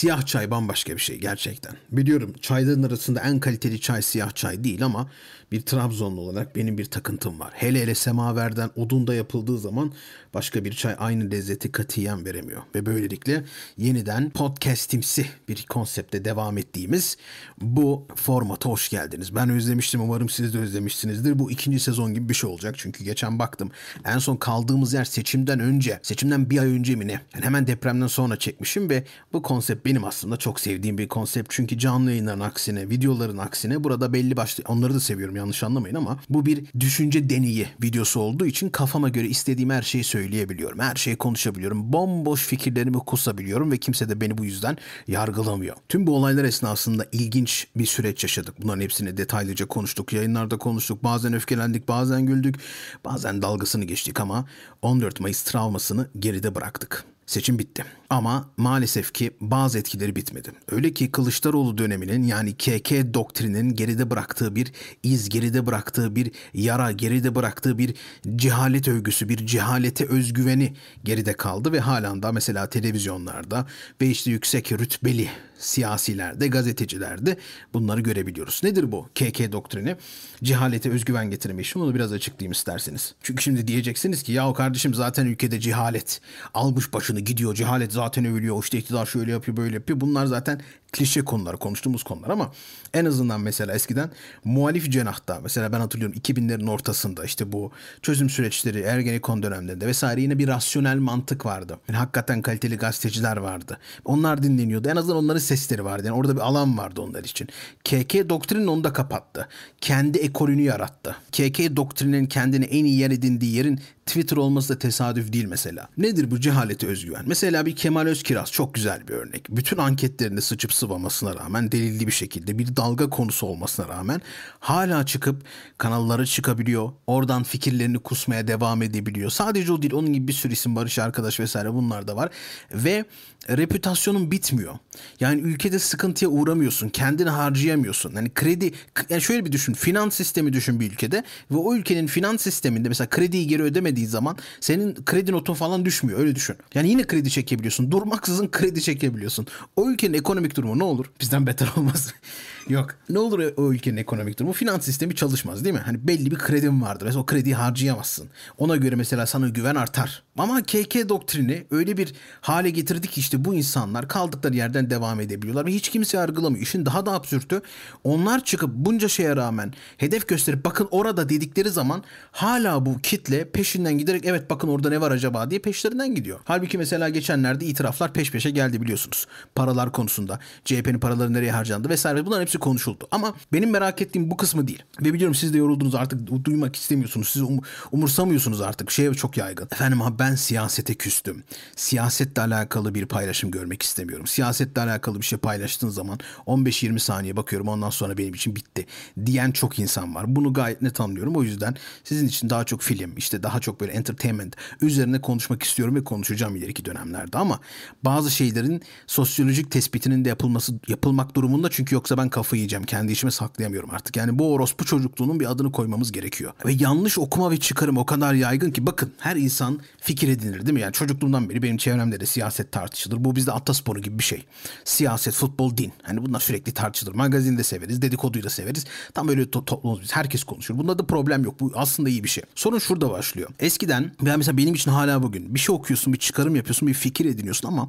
Siyah çay bambaşka bir şey gerçekten. Biliyorum çayların arasında en kaliteli çay siyah çay değil ama bir Trabzonlu olarak benim bir takıntım var. Hele hele semaverden odunda yapıldığı zaman başka bir çay aynı lezzeti katiyen veremiyor. Ve böylelikle yeniden podcastimsi bir konsepte devam ettiğimiz bu formata hoş geldiniz. Ben özlemiştim umarım siz de özlemişsinizdir. Bu ikinci sezon gibi bir şey olacak çünkü geçen baktım en son kaldığımız yer seçimden önce, seçimden bir ay önce mi ne? Yani hemen depremden sonra çekmişim ve bu konsept benim aslında çok sevdiğim bir konsept. Çünkü canlı yayınların aksine, videoların aksine burada belli başlı onları da seviyorum yanlış anlamayın ama bu bir düşünce deneyi videosu olduğu için kafama göre istediğim her şeyi söyleyebiliyorum. Her şeyi konuşabiliyorum. Bomboş fikirlerimi kusabiliyorum ve kimse de beni bu yüzden yargılamıyor. Tüm bu olaylar esnasında ilginç bir süreç yaşadık. Bunların hepsini detaylıca konuştuk. Yayınlarda konuştuk. Bazen öfkelendik, bazen güldük, bazen dalgasını geçtik ama 14 Mayıs travmasını geride bıraktık. Seçim bitti. Ama maalesef ki bazı etkileri bitmedi. Öyle ki Kılıçdaroğlu döneminin yani KK doktrinin geride bıraktığı bir iz, geride bıraktığı bir yara, geride bıraktığı bir cehalet övgüsü, bir cehalete özgüveni geride kaldı ve halen daha mesela televizyonlarda ve işte yüksek rütbeli siyasilerde, gazetecilerde bunları görebiliyoruz. Nedir bu KK doktrini? Cehalete özgüven getirme işi. Bunu biraz açıklayayım isterseniz. Çünkü şimdi diyeceksiniz ki ya kardeşim zaten ülkede cehalet almış başını gidiyor. Cehalet zaten övülüyor. İşte iktidar şöyle yapıyor böyle yapıyor. Bunlar zaten klişe konular, konuştuğumuz konular ama en azından mesela eskiden muhalif cenahta mesela ben hatırlıyorum 2000'lerin ortasında işte bu çözüm süreçleri Ergenekon dönemlerinde vesaire yine bir rasyonel mantık vardı. Yani hakikaten kaliteli gazeteciler vardı. Onlar dinleniyordu. En azından onların sesleri vardı. Yani orada bir alan vardı onlar için. KK doktrinin onu da kapattı. Kendi ekolünü yarattı. KK doktrinin kendine en iyi yer edindiği yerin Twitter olması da tesadüf değil mesela. Nedir bu cehaleti özgüven? Mesela bir Kemal Özkiraz çok güzel bir örnek. Bütün anketlerinde sıçıp sıvamasına rağmen delilli bir şekilde bir dalga konusu olmasına rağmen hala çıkıp kanallara çıkabiliyor. Oradan fikirlerini kusmaya devam edebiliyor. Sadece o değil onun gibi bir sürü isim Barış Arkadaş vesaire bunlar da var. Ve reputasyonun bitmiyor. Yani ülkede sıkıntıya uğramıyorsun. Kendini harcayamıyorsun. Yani kredi yani şöyle bir düşün. Finans sistemi düşün bir ülkede ve o ülkenin finans sisteminde mesela krediyi geri ödemediği zaman senin kredi notun falan düşmüyor. Öyle düşün. Yani yine kredi çekebiliyorsun. Durmaksızın kredi çekebiliyorsun. O ülkenin ekonomik durumu ne olur? Bizden beter olmaz. Yok. Ne olur o ülkenin ekonomik durumu? Finans sistemi çalışmaz değil mi? Hani belli bir kredin vardır. Mesela o krediyi harcayamazsın. Ona göre mesela sana güven artar. Ama KK doktrini öyle bir hale getirdi ki işte bu insanlar kaldıkları yerden devam edebiliyorlar ve hiç kimse yargılamıyor. İşin daha da absürtü onlar çıkıp bunca şeye rağmen hedef gösterip bakın orada dedikleri zaman hala bu kitle peşinden giderek evet bakın orada ne var acaba diye peşlerinden gidiyor. Halbuki mesela geçenlerde itiraflar peş peşe geldi biliyorsunuz. Paralar konusunda CHP'nin paraları nereye harcandı vesaire bunların hepsi konuşuldu. Ama benim merak ettiğim bu kısmı değil. Ve biliyorum siz de yoruldunuz artık duymak istemiyorsunuz. Siz um, umursamıyorsunuz artık. Şey çok yaygın. Efendim abi ben siyasete küstüm. Siyasetle alakalı bir paylaşım görmek istemiyorum. Siyasetle alakalı bir şey paylaştığın zaman 15-20 saniye bakıyorum ondan sonra benim için bitti diyen çok insan var. Bunu gayet net anlıyorum. O yüzden sizin için daha çok film işte daha çok böyle entertainment üzerine konuşmak istiyorum ve konuşacağım ileriki dönemlerde ama bazı şeylerin sosyolojik tespitinin de yapılması yapılmak durumunda çünkü yoksa ben kafayı yiyeceğim. Kendi işime saklayamıyorum artık. Yani bu orospu çocukluğunun bir adını koymamız gerekiyor. Ve yanlış okuma ve çıkarım o kadar yaygın ki bakın her insan fikir edinir değil mi? Yani çocukluğumdan beri benim çevremde de siyaset tartışılır. Bu bizde atasporu gibi bir şey. Siyaset, futbol, din. Hani bunlar sürekli tartışılır. Magazin de severiz, dedikoduyu da severiz. Tam böyle to- toplumumuz biz. Herkes konuşur. Bunda da problem yok. Bu aslında iyi bir şey. Sorun şurada başlıyor. Eskiden ben mesela benim için hala bugün bir şey okuyorsun, bir çıkarım yapıyorsun, bir fikir ediniyorsun ama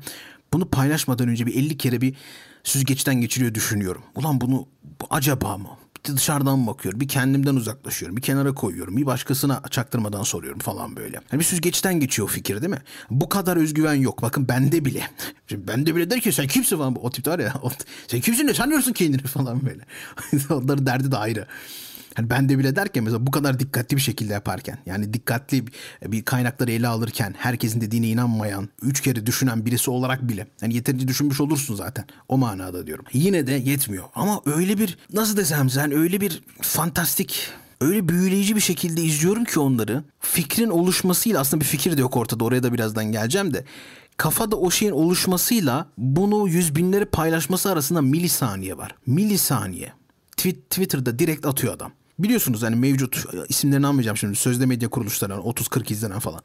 bunu paylaşmadan önce bir 50 kere bir süzgeçten geçiriyor düşünüyorum. Ulan bunu bu acaba mı? Bir dışarıdan bakıyorum? Bir kendimden uzaklaşıyorum. Bir kenara koyuyorum. Bir başkasına çaktırmadan soruyorum falan böyle. Yani bir süzgeçten geçiyor o fikir değil mi? Bu kadar özgüven yok. Bakın bende bile. Şimdi bende bile der ki sen kimsin falan. O tip var ya. Sen kimsin ne sanıyorsun kendini falan böyle. Onların derdi de ayrı. Hani ben de bile derken mesela bu kadar dikkatli bir şekilde yaparken yani dikkatli bir kaynakları ele alırken herkesin dediğine inanmayan, üç kere düşünen birisi olarak bile yani yeterince düşünmüş olursun zaten o manada diyorum. Yine de yetmiyor ama öyle bir nasıl desem sen öyle bir fantastik öyle büyüleyici bir şekilde izliyorum ki onları. Fikrin oluşmasıyla aslında bir fikir de yok ortada oraya da birazdan geleceğim de kafada o şeyin oluşmasıyla bunu yüz binleri paylaşması arasında milisaniye var. Milisaniye. Twitter'da direkt atıyor adam. Biliyorsunuz hani mevcut isimlerini almayacağım şimdi sözde medya kuruluşları 30-40 izlenen falan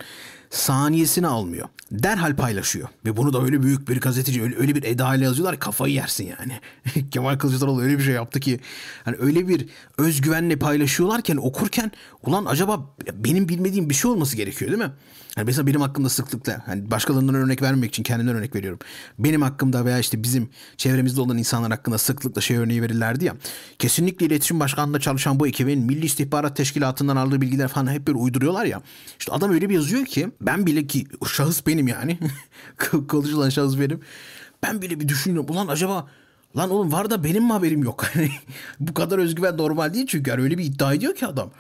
saniyesini almıyor. Derhal paylaşıyor. Ve bunu da öyle büyük bir gazeteci öyle, öyle bir edayla yazıyorlar kafayı yersin yani. Kemal Kılıçdaroğlu öyle bir şey yaptı ki hani öyle bir özgüvenle paylaşıyorlarken okurken ulan acaba benim bilmediğim bir şey olması gerekiyor değil mi? Yani mesela benim hakkımda sıklıkla hani başkalarından örnek vermemek için kendimden örnek veriyorum. Benim hakkımda veya işte bizim çevremizde olan insanlar hakkında sıklıkla şey örneği verirlerdi ya. Kesinlikle iletişim başkanlığında çalışan bu ekibin Milli İstihbarat Teşkilatı'ndan aldığı bilgiler falan hep böyle uyduruyorlar ya. İşte adam öyle bir yazıyor ki ben bile ki şahıs benim yani. Konuşulan şahıs benim. Ben bile bir düşünüyorum. Ulan acaba Lan oğlum var da benim mi haberim yok? Bu kadar özgüven normal değil çünkü yani öyle bir iddia ediyor ki adam.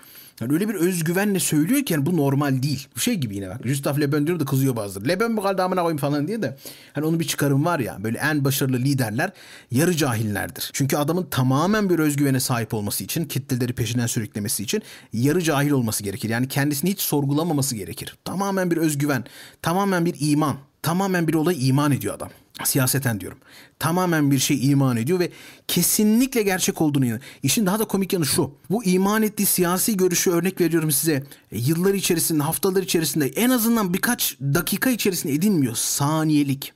Yani öyle bir özgüvenle söylüyor ki yani bu normal değil. Bu şey gibi yine bak. Gustav Le Bon diyor da kızıyor bazıları. Le Bon mu kaldı amına koyayım falan diye de. Hani onun bir çıkarım var ya. Böyle en başarılı liderler yarı cahillerdir. Çünkü adamın tamamen bir özgüvene sahip olması için, kitleleri peşinden sürüklemesi için yarı cahil olması gerekir. Yani kendisini hiç sorgulamaması gerekir. Tamamen bir özgüven, tamamen bir iman, tamamen bir olay iman ediyor adam. Siyaseten diyorum. Tamamen bir şey iman ediyor ve kesinlikle gerçek olduğunu inanıyor. İşin daha da komik yanı şu. Bu iman ettiği siyasi görüşü örnek veriyorum size. E, yıllar içerisinde, haftalar içerisinde en azından birkaç dakika içerisinde edinmiyor. Saniyelik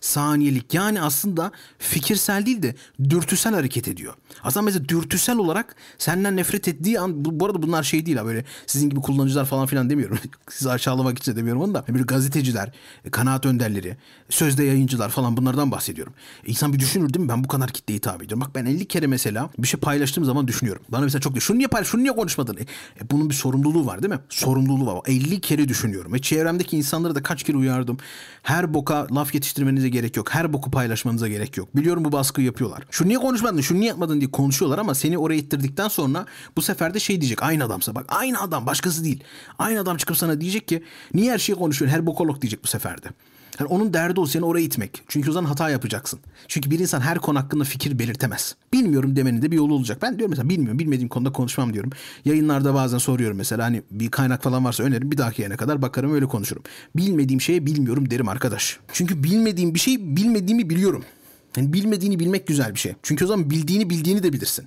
saniyelik yani aslında fikirsel değil de dürtüsel hareket ediyor. Aslında mesela dürtüsel olarak senden nefret ettiği an bu, bu arada bunlar şey değil ha böyle sizin gibi kullanıcılar falan filan demiyorum. Sizi aşağılamak için demiyorum onu da. Böyle gazeteciler, kanaat önderleri, sözde yayıncılar falan bunlardan bahsediyorum. E insan bir düşünür değil mi? Ben bu kadar kitleye hitap ediyorum. Bak ben 50 kere mesela bir şey paylaştığım zaman düşünüyorum. Bana mesela çok diyor. Şunu niye paylaş, şunu niye konuşmadın? E, e, bunun bir sorumluluğu var değil mi? Sorumluluğu var. 50 kere düşünüyorum. Ve çevremdeki insanları da kaç kere uyardım. Her boka laf yetiştirmenize gerek yok. Her boku paylaşmanıza gerek yok. Biliyorum bu baskıyı yapıyorlar. Şunu niye konuşmadın, şunu niye yapmadın diye konuşuyorlar ama seni oraya ittirdikten sonra bu sefer de şey diyecek. Aynı adamsa bak aynı adam başkası değil. Aynı adam çıkıp sana diyecek ki niye her şeyi konuşuyorsun? Her bokolog diyecek bu sefer de. Yani onun derdi o seni oraya itmek. Çünkü o zaman hata yapacaksın. Çünkü bir insan her konu hakkında fikir belirtemez. Bilmiyorum demenin de bir yolu olacak. Ben diyorum mesela bilmiyorum bilmediğim konuda konuşmam diyorum. Yayınlarda bazen soruyorum mesela hani bir kaynak falan varsa önerim bir dahaki yayına kadar bakarım öyle konuşurum. Bilmediğim şeye bilmiyorum derim arkadaş. Çünkü bilmediğim bir şey bilmediğimi biliyorum. Yani bilmediğini bilmek güzel bir şey. Çünkü o zaman bildiğini bildiğini de bilirsin.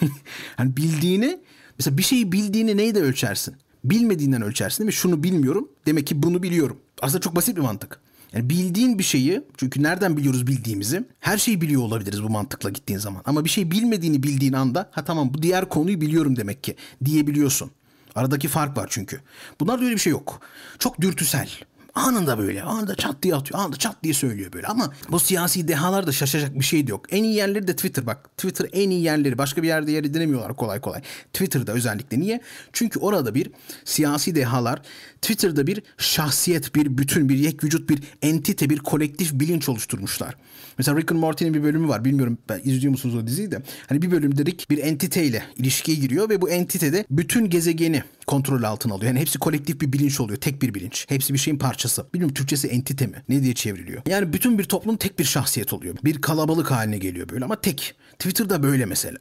hani bildiğini mesela bir şeyi bildiğini neyi de ölçersin? Bilmediğinden ölçersin değil mi? Şunu bilmiyorum. Demek ki bunu biliyorum. Aslında çok basit bir mantık. Yani bildiğin bir şeyi çünkü nereden biliyoruz bildiğimizi? Her şeyi biliyor olabiliriz bu mantıkla gittiğin zaman. Ama bir şey bilmediğini bildiğin anda ha tamam bu diğer konuyu biliyorum demek ki diyebiliyorsun. Aradaki fark var çünkü. Bunlarda öyle bir şey yok. Çok dürtüsel. Anında böyle anında çat diye atıyor anında çat diye söylüyor böyle ama bu siyasi dehalar da şaşacak bir şey de yok. En iyi yerleri de Twitter bak Twitter en iyi yerleri başka bir yerde yer edinemiyorlar kolay kolay. Twitter'da özellikle niye? Çünkü orada bir siyasi dehalar Twitter'da bir şahsiyet bir bütün bir yek vücut bir entite bir kolektif bilinç oluşturmuşlar. Mesela Rick and Morty'nin bir bölümü var. Bilmiyorum ben izliyor musunuz o diziyi de. Hani bir bölümde Rick bir entiteyle ilişkiye giriyor ve bu entitede bütün gezegeni kontrol altına alıyor. Yani hepsi kolektif bir bilinç oluyor. Tek bir bilinç. Hepsi bir şeyin parçası. Bilmiyorum Türkçesi entite mi? Ne diye çevriliyor? Yani bütün bir toplum tek bir şahsiyet oluyor. Bir kalabalık haline geliyor böyle ama tek. Twitter'da böyle mesela.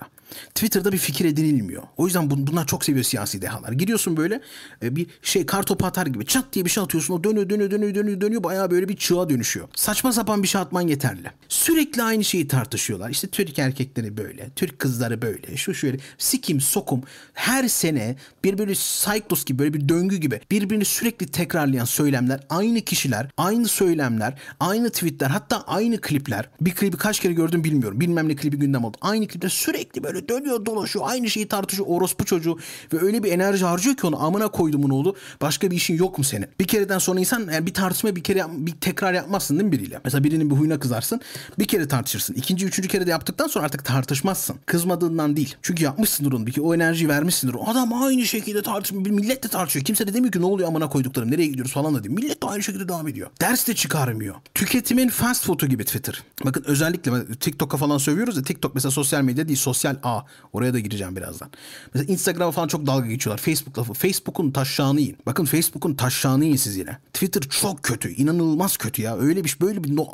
Twitter'da bir fikir edinilmiyor. O yüzden bunlar çok seviyor siyasi dehalar. Giriyorsun böyle e, bir şey kar topu atar gibi çat diye bir şey atıyorsun. O dönüyor dönüyor dönüyor dönüyor dönüyor. Bayağı böyle bir çığa dönüşüyor. Saçma sapan bir şey atman yeterli. Sürekli aynı şeyi tartışıyorlar. İşte Türk erkekleri böyle. Türk kızları böyle. Şu şöyle. Sikim sokum. Her sene birbiri cyclos gibi böyle bir döngü gibi birbirini sürekli tekrarlayan söylemler. Aynı kişiler. Aynı söylemler. Aynı tweetler. Hatta aynı klipler. Bir klibi kaç kere gördüm bilmiyorum. Bilmem ne klibi gündem oldu. Aynı klipler sürekli böyle dönüyor dolaşıyor. Aynı şeyi tartışıyor. Orospu çocuğu. Ve öyle bir enerji harcıyor ki onu amına koydumun oğlu. Başka bir işin yok mu senin? Bir kereden sonra insan yani bir tartışma bir kere bir tekrar yapmazsın değil mi biriyle? Mesela birinin bir huyuna kızarsın. Bir kere tartışırsın. İkinci, üçüncü kere de yaptıktan sonra artık tartışmazsın. Kızmadığından değil. Çünkü yapmışsındır onu. Bir kere o enerjiyi vermişsindir. Adam aynı şekilde tartışmıyor. Bir millet de tartışıyor. Kimse de demiyor ki ne oluyor amına koyduklarım. Nereye gidiyoruz falan da diyor. Millet de aynı şekilde devam ediyor. Ders de çıkarmıyor. Tüketimin fast food'u gibi Twitter. Bakın özellikle TikTok'a falan sövüyoruz ya. TikTok mesela sosyal medya değil. Sosyal A. Oraya da gireceğim birazdan. Mesela Instagram'a falan çok dalga geçiyorlar. Facebook lafı. Facebook'un taşşağını yiyin. Bakın Facebook'un taşşağını yiyin siz yine. Twitter çok kötü. inanılmaz kötü ya. Öyle bir böyle bir no,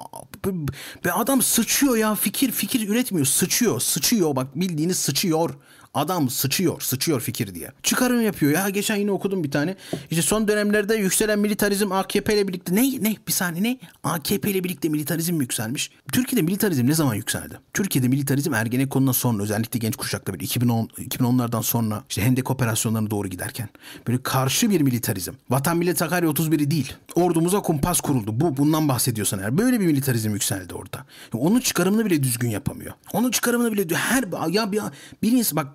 be adam sıçıyor ya fikir fikir üretmiyor sıçıyor sıçıyor bak bildiğini sıçıyor Adam sıçıyor, sıçıyor fikir diye. Çıkarım yapıyor. Ya geçen yine okudum bir tane. İşte son dönemlerde yükselen militarizm AKP ile birlikte ne ne bir saniye ne? AKP ile birlikte militarizm mi yükselmiş? Türkiye'de militarizm ne zaman yükseldi? Türkiye'de militarizm Ergenekon'dan sonra özellikle genç kuşakta bir 2010 2010'lardan sonra işte Hendek operasyonlarına doğru giderken böyle karşı bir militarizm. Vatan Millet Sakarya 31'i değil. Ordumuza kumpas kuruldu. Bu bundan bahsediyorsan eğer böyle bir militarizm yükseldi orada. Onun çıkarımını bile düzgün yapamıyor. Onun çıkarımını bile her ya bir, bir insan bak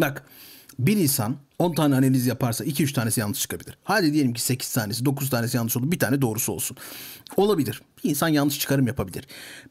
Bak bir insan 10 tane analiz yaparsa 2-3 tanesi yanlış çıkabilir. Hadi diyelim ki 8 tanesi 9 tanesi yanlış oldu bir tane doğrusu olsun. Olabilir. Bir insan yanlış çıkarım yapabilir.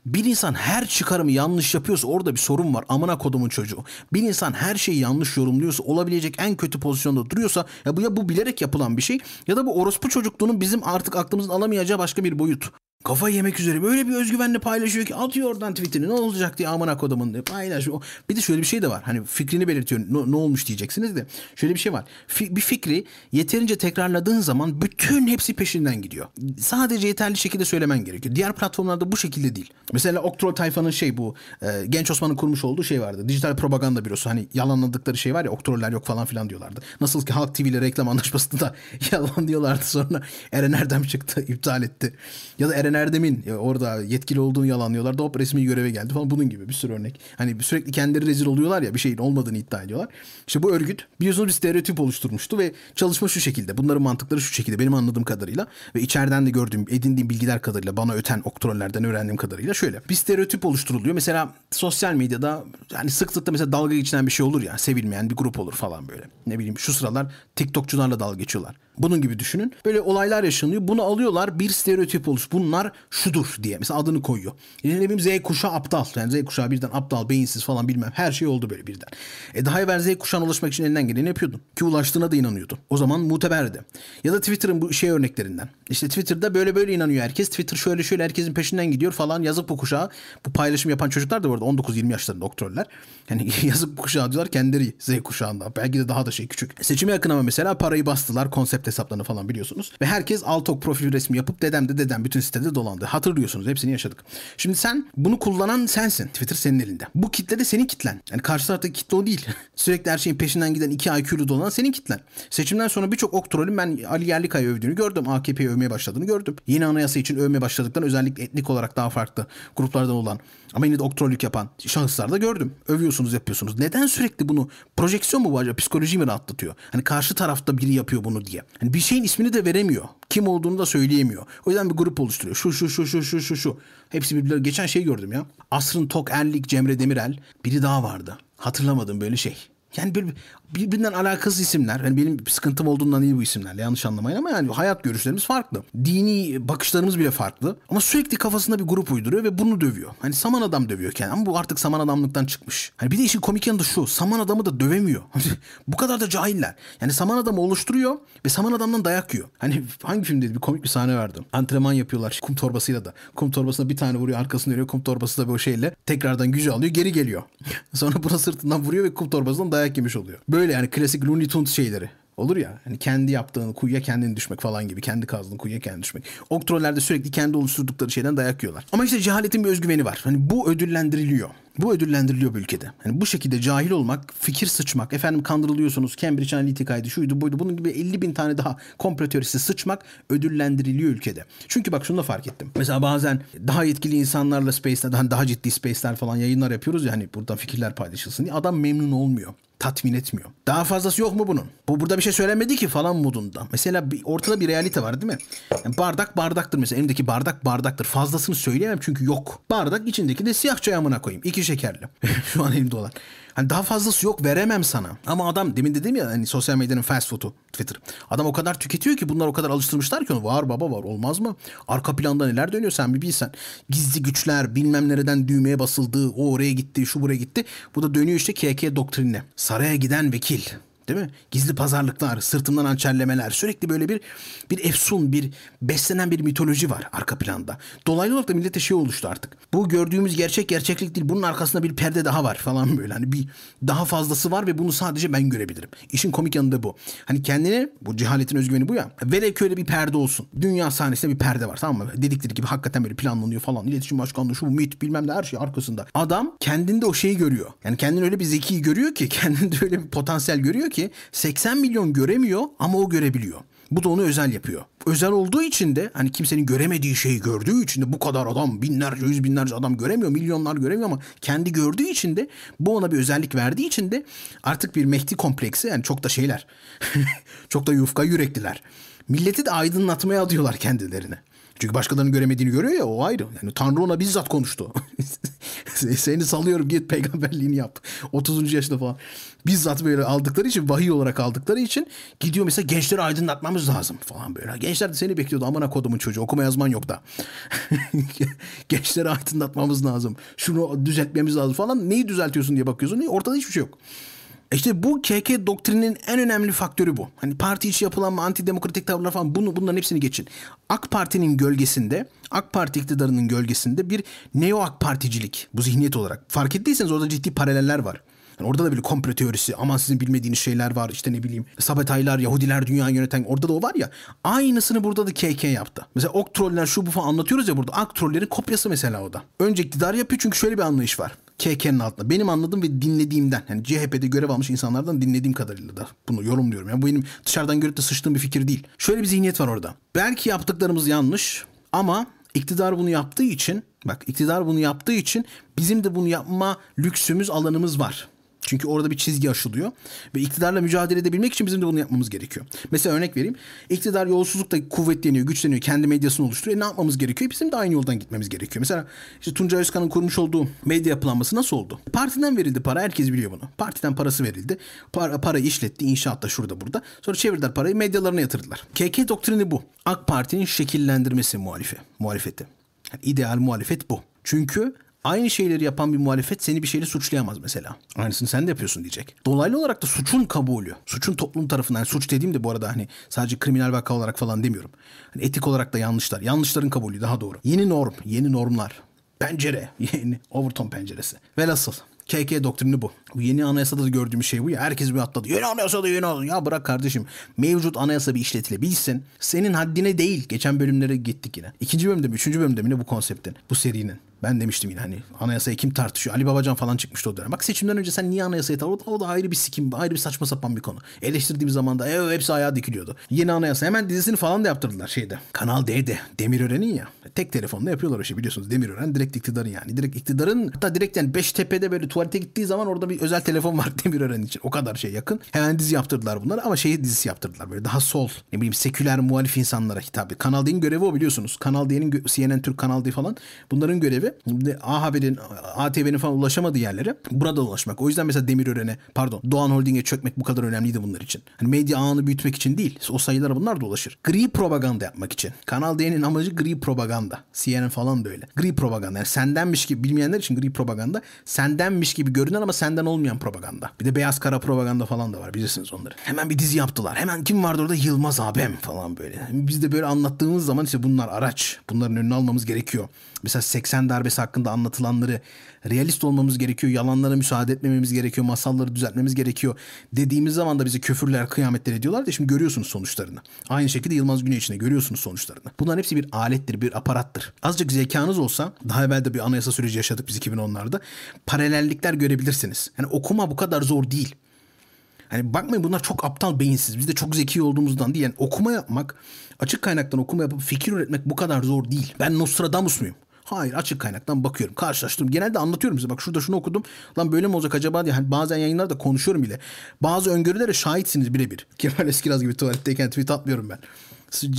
Bir insan her çıkarımı yanlış yapıyorsa orada bir sorun var. Amına kodumun çocuğu. Bir insan her şeyi yanlış yorumluyorsa olabilecek en kötü pozisyonda duruyorsa ya bu ya bu bilerek yapılan bir şey ya da bu orospu çocukluğunun bizim artık aklımızın alamayacağı başka bir boyut. Kafa yemek üzere böyle bir özgüvenle paylaşıyor ki atıyor oradan tweetini ne olacak diye amına kodumun diye paylaşıyor. Bir de şöyle bir şey de var. Hani fikrini belirtiyor. Ne, ne olmuş diyeceksiniz de. Şöyle bir şey var. Fi, bir fikri yeterince tekrarladığın zaman bütün hepsi peşinden gidiyor. Sadece yeterli şekilde söylemen gerekiyor. Diğer platformlarda bu şekilde değil. Mesela Oktrol tayfanın şey bu e, Genç Osman'ın kurmuş olduğu şey vardı. Dijital propaganda bürosu. Hani yalanladıkları şey var ya Oktroller yok falan filan diyorlardı. Nasıl ki Halk TV ile reklam anlaşmasında da yalan diyorlardı sonra Eren Erdem çıktı iptal etti. Ya da Eren Erdem'in orada yetkili olduğunu yalanlıyorlar da hop resmi göreve geldi falan bunun gibi bir sürü örnek. Hani sürekli kendileri rezil oluyorlar ya bir şeyin olmadığını iddia ediyorlar. İşte bu örgüt biliyorsunuz bir stereotip oluşturmuştu ve çalışma şu şekilde. Bunların mantıkları şu şekilde benim anladığım kadarıyla ve içeriden de gördüğüm edindiğim bilgiler kadarıyla bana öten oktrollerden öğrendiğim kadarıyla şöyle. Bir stereotip oluşturuluyor. Mesela sosyal medyada yani sık sık da mesela dalga geçilen bir şey olur ya sevilmeyen bir grup olur falan böyle. Ne bileyim şu sıralar TikTokçularla dalga geçiyorlar. Bunun gibi düşünün. Böyle olaylar yaşanıyor. Bunu alıyorlar bir stereotip oluş. Bunlar şudur diye. Mesela adını koyuyor. Yani ne bileyim Z kuşağı aptal. Yani Z kuşağı birden aptal, beyinsiz falan bilmem. Her şey oldu böyle birden. E daha evvel Z kuşağına ulaşmak için elinden geleni yapıyordun. Ki ulaştığına da inanıyordun. O zaman muteberdi. Ya da Twitter'ın bu şey örneklerinden. İşte Twitter'da böyle böyle inanıyor herkes. Twitter şöyle şöyle herkesin peşinden gidiyor falan. Yazık bu kuşağı. Bu paylaşım yapan çocuklar da bu arada 19-20 yaşlarında doktorlar. Yani yazık bu kuşağı diyorlar kendileri Z kuşağında. Belki de daha da şey küçük. Seçime yakın ama mesela parayı bastılar. Konsept hesaplarını falan biliyorsunuz. Ve herkes Altok profil resmi yapıp dedem de dedem bütün sitede dolandı. Hatırlıyorsunuz hepsini yaşadık. Şimdi sen bunu kullanan sensin. Twitter senin elinde. Bu kitle de senin kitlen. Yani karşı taraftaki kitle o değil. Sürekli her şeyin peşinden giden iki IQ'lu dolanan senin kitlen. Seçimden sonra birçok ok trolün ben Ali Yerlikay'ı övdüğünü gördüm. AKP'yi övmeye başladığını gördüm. Yeni anayasa için övmeye başladıktan özellikle etnik olarak daha farklı gruplardan olan ama yine de oktrolük yapan şahıslar da gördüm. Övüyorsunuz yapıyorsunuz. Neden sürekli bunu projeksiyon mu bu acaba psikoloji mi rahatlatıyor? Hani karşı tarafta biri yapıyor bunu diye. Hani bir şeyin ismini de veremiyor. Kim olduğunu da söyleyemiyor. O yüzden bir grup oluşturuyor. Şu şu şu şu şu şu şu. Hepsi birbirleri. Geçen şey gördüm ya. Asrın Tok Erlik, Cemre Demirel. Biri daha vardı. Hatırlamadım böyle şey. Yani bir, birbirinden alakasız isimler. Yani benim sıkıntım olduğundan iyi bu isimlerle yanlış anlamayın ama yani hayat görüşlerimiz farklı. Dini bakışlarımız bile farklı. Ama sürekli kafasında bir grup uyduruyor ve bunu dövüyor. Hani saman adam dövüyor kendini ama bu artık saman adamlıktan çıkmış. Hani bir de işin komik yanı da şu. Saman adamı da dövemiyor. bu kadar da cahiller. Yani saman adamı oluşturuyor ve saman adamdan dayak yiyor. Hani hangi filmdeydi bir komik bir sahne vardı. Antrenman yapıyorlar kum torbasıyla da. Kum torbasına bir tane vuruyor arkasını dönüyor. Kum torbası da bir o şeyle tekrardan gücü alıyor geri geliyor. Sonra buna sırtından vuruyor ve kum torbasından dayak yemiş oluyor. Böyle yani klasik Looney Tunes şeyleri. Olur ya hani kendi yaptığın kuyuya kendin düşmek falan gibi. Kendi kazdığın kuyuya kendin düşmek. Oktrollerde sürekli kendi oluşturdukları şeyden dayak yiyorlar. Ama işte cehaletin bir özgüveni var. Hani bu ödüllendiriliyor. Bu ödüllendiriliyor bu ülkede. Hani bu şekilde cahil olmak, fikir sıçmak, efendim kandırılıyorsunuz, Cambridge Analytica'ydı, şuydu buydu, bunun gibi 50 bin tane daha komplo teorisi sıçmak ödüllendiriliyor ülkede. Çünkü bak şunu da fark ettim. Mesela bazen daha yetkili insanlarla Space'ler, daha, daha ciddi Space'ler falan yayınlar yapıyoruz ya hani buradan fikirler paylaşılsın diye. Adam memnun olmuyor tatmin etmiyor. Daha fazlası yok mu bunun? Bu burada bir şey söylemedi ki falan modunda. Mesela bir, ortada bir realite var değil mi? Yani bardak bardaktır mesela. Elimdeki bardak bardaktır. Fazlasını söyleyemem çünkü yok. Bardak içindeki de siyah çay amına koyayım. İki şekerli. Şu an elimde olan. Hani daha fazlası yok veremem sana. Ama adam demin dedim ya hani sosyal medyanın fast food'u Twitter. Adam o kadar tüketiyor ki bunlar o kadar alıştırmışlar ki onu. Var baba var olmaz mı? Arka planda neler dönüyor sen bir bilsen. Gizli güçler bilmem nereden düğmeye basıldı. O oraya gitti şu buraya gitti. Bu da dönüyor işte KK doktrinine. Saraya giden vekil Değil mi? Gizli pazarlıklar, sırtımdan hançerlemeler, sürekli böyle bir bir efsun, bir beslenen bir mitoloji var arka planda. Dolaylı olarak da millete şey oluştu artık. Bu gördüğümüz gerçek gerçeklik değil. Bunun arkasında bir perde daha var falan böyle. Hani bir daha fazlası var ve bunu sadece ben görebilirim. İşin komik yanı da bu. Hani kendini, bu cehaletin özgüveni bu ya. Velev ki öyle bir perde olsun. Dünya sahnesinde bir perde var tamam mı? Dedikleri gibi hakikaten böyle planlanıyor falan. İletişim başkanlığı şu MIT bilmem ne her şey arkasında. Adam kendinde o şeyi görüyor. Yani kendini öyle bir zeki görüyor ki kendinde öyle bir potansiyel görüyor ki 80 milyon göremiyor ama o görebiliyor. Bu da onu özel yapıyor. Özel olduğu için de hani kimsenin göremediği şeyi gördüğü için de bu kadar adam binlerce yüz binlerce adam göremiyor. Milyonlar göremiyor ama kendi gördüğü için de bu ona bir özellik verdiği için de artık bir Mehdi kompleksi yani çok da şeyler. çok da yufka yürekliler. Milleti de aydınlatmaya adıyorlar kendilerine. Çünkü başkalarının göremediğini görüyor ya o ayrı. Yani Tanrı ona bizzat konuştu. Seni salıyorum git peygamberliğini yap. 30. yaşında falan. Bizzat böyle aldıkları için vahiy olarak aldıkları için gidiyor mesela gençleri aydınlatmamız lazım falan böyle. Gençler de seni bekliyordu amına kodumun çocuğu okuma yazman yok da. gençleri aydınlatmamız lazım. Şunu düzeltmemiz lazım falan. Neyi düzeltiyorsun diye bakıyorsun. Ortada hiçbir şey yok. İşte bu KK doktrinin en önemli faktörü bu. Hani parti içi yapılan antidemokratik tavırlar falan bunu, bunların hepsini geçin. AK Parti'nin gölgesinde, AK Parti iktidarının gölgesinde bir neo AK Particilik bu zihniyet olarak. Fark ettiyseniz orada ciddi paraleller var. Yani orada da bir komplo teorisi aman sizin bilmediğiniz şeyler var işte ne bileyim Sabetaylar Yahudiler dünyayı yöneten orada da o var ya aynısını burada da KK yaptı. Mesela ok troller şu bu falan anlatıyoruz ya burada ak trollerin kopyası mesela o da. Önce iktidar yapıyor çünkü şöyle bir anlayış var. KK'nin altında. Benim anladığım ve dinlediğimden yani CHP'de görev almış insanlardan dinlediğim kadarıyla da bunu yorumluyorum. Yani bu benim dışarıdan görüp de sıçtığım bir fikir değil. Şöyle bir zihniyet var orada. Belki yaptıklarımız yanlış ama iktidar bunu yaptığı için bak iktidar bunu yaptığı için bizim de bunu yapma lüksümüz alanımız var. Çünkü orada bir çizgi aşılıyor. Ve iktidarla mücadele edebilmek için bizim de bunu yapmamız gerekiyor. Mesela örnek vereyim. İktidar yolsuzlukta kuvvetleniyor, güçleniyor, kendi medyasını oluşturuyor. E ne yapmamız gerekiyor? Bizim de aynı yoldan gitmemiz gerekiyor. Mesela işte Tuncay Özkan'ın kurmuş olduğu medya yapılanması nasıl oldu? Partiden verildi para. Herkes biliyor bunu. Partiden parası verildi. Para, para işletti. inşaatta şurada burada. Sonra çevirdiler parayı medyalarına yatırdılar. KK doktrini bu. AK Parti'nin şekillendirmesi muhalife, muhalefeti. Yani ideal muhalefet bu. Çünkü Aynı şeyleri yapan bir muhalefet seni bir şeyle suçlayamaz mesela. Aynısını sen de yapıyorsun diyecek. Dolaylı olarak da suçun kabulü. Suçun toplum tarafından. Yani suç dediğim de bu arada hani sadece kriminal vaka olarak falan demiyorum. Hani etik olarak da yanlışlar. Yanlışların kabulü daha doğru. Yeni norm, yeni normlar. Pencere, yeni Overton penceresi. Velhasıl KK doktrini bu. Bu yeni anayasada da gördüğümüz şey bu ya. Herkes bir atladı. Yeni anayasada yeni anayasa. Ya bırak kardeşim. Mevcut anayasa bir işletilebilsin. Senin haddine değil. Geçen bölümlere gittik yine. İkinci bölümde mi? Üçüncü bölümde mi ne bu konseptin? Bu serinin. Ben demiştim yine hani anayasayı kim tartışıyor? Ali Babacan falan çıkmıştı o dönem. Bak seçimden önce sen niye anayasayı tartışıyorsun? O da ayrı bir sikim, ayrı bir saçma sapan bir konu. Eleştirdiğim zaman da e, hepsi ayağa dikiliyordu. Yeni anayasa hemen dizisini falan da yaptırdılar şeyde. Kanal D'de. Demirören'in ya. Tek telefonla yapıyorlar o şey biliyorsunuz. Demirören direkt iktidarın yani. Direkt iktidarın hatta direkt yani Beştepe'de böyle tuvalete gittiği zaman orada bir özel telefon var Demirören için. O kadar şey yakın. Hemen dizi yaptırdılar bunları ama şey dizisi yaptırdılar böyle daha sol. Ne bileyim seküler muhalif insanlara hitap. Kanal D'nin görevi o biliyorsunuz. Kanal D'nin CNN Türk Kanal D falan. Bunların görevi. A Haber'in, ATV'nin falan ulaşamadığı yerlere burada ulaşmak. O yüzden mesela Demirören'e pardon Doğan Holding'e çökmek bu kadar önemliydi bunlar için. Hani medya ağını büyütmek için değil. O sayılara bunlar da ulaşır. Gri propaganda yapmak için. Kanal D'nin amacı gri propaganda. CNN falan da öyle. Gri propaganda. Yani sendenmiş gibi bilmeyenler için gri propaganda. Sendenmiş gibi görünen ama senden olmayan propaganda. Bir de beyaz kara propaganda falan da var bilirsiniz onları. Hemen bir dizi yaptılar. Hemen kim vardı orada? Yılmaz abim falan böyle. Biz de böyle anlattığımız zaman işte bunlar araç. Bunların önünü almamız gerekiyor. Mesela 80 darbesi hakkında anlatılanları realist olmamız gerekiyor. Yalanlara müsaade etmememiz gerekiyor. Masalları düzeltmemiz gerekiyor. Dediğimiz zaman da bize küfürler, kıyametler ediyorlar da şimdi görüyorsunuz sonuçlarını. Aynı şekilde Yılmaz Güney için de görüyorsunuz sonuçlarını. Bunların hepsi bir alettir, bir aparattır. Azıcık zekanız olsa daha evvel de bir anayasa süreci yaşadık biz 2010'larda. Paralellikler görebilirsiniz. Yani okuma bu kadar zor değil. Hani bakmayın bunlar çok aptal beyinsiz. Biz de çok zeki olduğumuzdan değil. Yani okuma yapmak, açık kaynaktan okuma yapıp fikir üretmek bu kadar zor değil. Ben Nostradamus muyum? Hayır açık kaynaktan bakıyorum. Karşılaştırdım. Genelde anlatıyorum size. Bak şurada şunu okudum. Lan böyle mi olacak acaba diye. Hani bazen yayınlarda konuşuyorum bile. Bazı öngörülere şahitsiniz birebir. Kemal Eskiraz gibi tuvaletteyken tweet atmıyorum ben.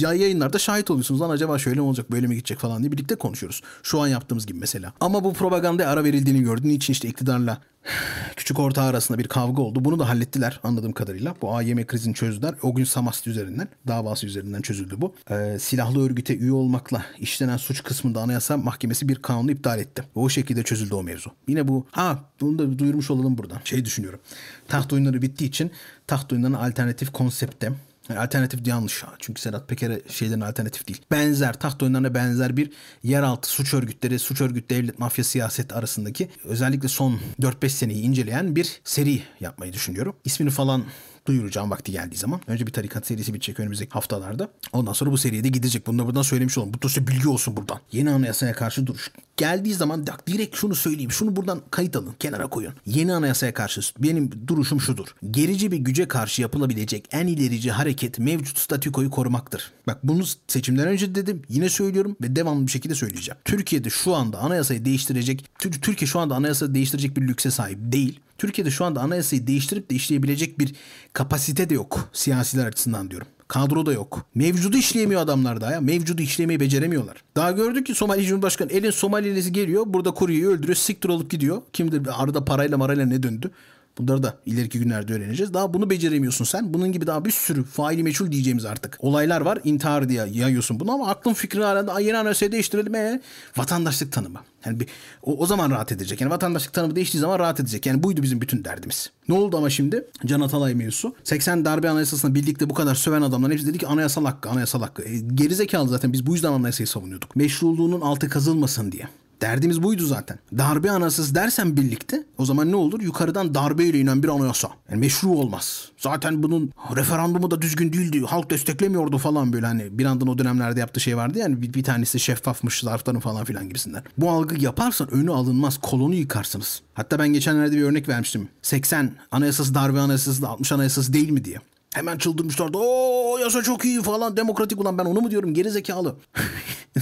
Yayınlarda şahit oluyorsunuz. Lan acaba şöyle mi olacak böyle mi gidecek falan diye birlikte konuşuyoruz. Şu an yaptığımız gibi mesela. Ama bu propagandaya ara verildiğini gördün. Niçin işte iktidarla küçük orta arasında bir kavga oldu. Bunu da hallettiler anladığım kadarıyla. Bu AYM krizini çözdüler. O gün Samast üzerinden, davası üzerinden çözüldü bu. Ee, silahlı örgüte üye olmakla işlenen suç kısmında Anayasa Mahkemesi bir kanunu iptal etti. O şekilde çözüldü o mevzu. Yine bu, ha bunu da duyurmuş olalım buradan. Şey düşünüyorum. Taht oyunları bittiği için taht oyunlarına alternatif konsepte yani alternatif yanlış. Çünkü Sedat Peker'e şeylerin alternatif değil. Benzer, taht oyunlarına benzer bir yeraltı suç örgütleri, suç örgüt devlet mafya siyaset arasındaki özellikle son 4-5 seneyi inceleyen bir seri yapmayı düşünüyorum. İsmini falan duyuracağım vakti geldiği zaman. Önce bir tarikat serisi bitecek önümüzdeki haftalarda. Ondan sonra bu seriye de gidecek. Bunu da buradan söylemiş olalım. Bu dosya bilgi olsun buradan. Yeni anayasaya karşı duruş. Geldiği zaman direkt şunu söyleyeyim. Şunu buradan kayıt alın. Kenara koyun. Yeni anayasaya karşı benim duruşum şudur. Gerici bir güce karşı yapılabilecek en ilerici hareket mevcut statükoyu korumaktır. Bak bunu seçimden önce dedim. Yine söylüyorum ve devamlı bir şekilde söyleyeceğim. Türkiye'de şu anda anayasayı değiştirecek, Türkiye şu anda anayasayı değiştirecek bir lükse sahip değil. Türkiye'de şu anda anayasayı değiştirip de işleyebilecek bir kapasite de yok siyasiler açısından diyorum. Kadro da yok. Mevcudu işleyemiyor adamlar daha ya. Mevcudu işlemeyi beceremiyorlar. Daha gördük ki Somali Cumhurbaşkanı elin Somalilisi geliyor. Burada kuruyu öldürüyor. Siktir olup gidiyor. Kimdir arada parayla marayla ne döndü. Bunları da ileriki günlerde öğreneceğiz. Daha bunu beceremiyorsun sen. Bunun gibi daha bir sürü faili meçhul diyeceğimiz artık. Olaylar var. İntihar diye yayıyorsun bunu ama aklın fikrin hala yeni anayasayı değiştirelim. E, vatandaşlık tanımı. Yani bir, o, o zaman rahat edecek. Yani vatandaşlık tanımı değiştiği zaman rahat edecek. Yani buydu bizim bütün derdimiz. Ne oldu ama şimdi? Can Atalay mevzusu. 80 darbe anayasasını birlikte bu kadar söven adamlar hepsi dedi ki anayasal hakkı, anayasal hakkı. E, gerizekalı zaten biz bu yüzden anayasayı savunuyorduk. Meşruluğunun altı kazılmasın diye. Derdimiz buydu zaten. Darbe anasız dersen birlikte o zaman ne olur? Yukarıdan darbeyle inen bir anayasa. Yani meşru olmaz. Zaten bunun referandumu da düzgün değildi. Halk desteklemiyordu falan böyle hani bir andan o dönemlerde yaptığı şey vardı yani bir, bir tanesi şeffafmış zarfların falan filan gibisinden. Bu algı yaparsan önü alınmaz. Kolonu yıkarsınız. Hatta ben geçenlerde bir örnek vermiştim. 80 anayasası darbe anayasası 60 anayasası değil mi diye. Hemen çıldırmışlardı. O yasa çok iyi falan demokratik ulan ben onu mu diyorum geri zekalı.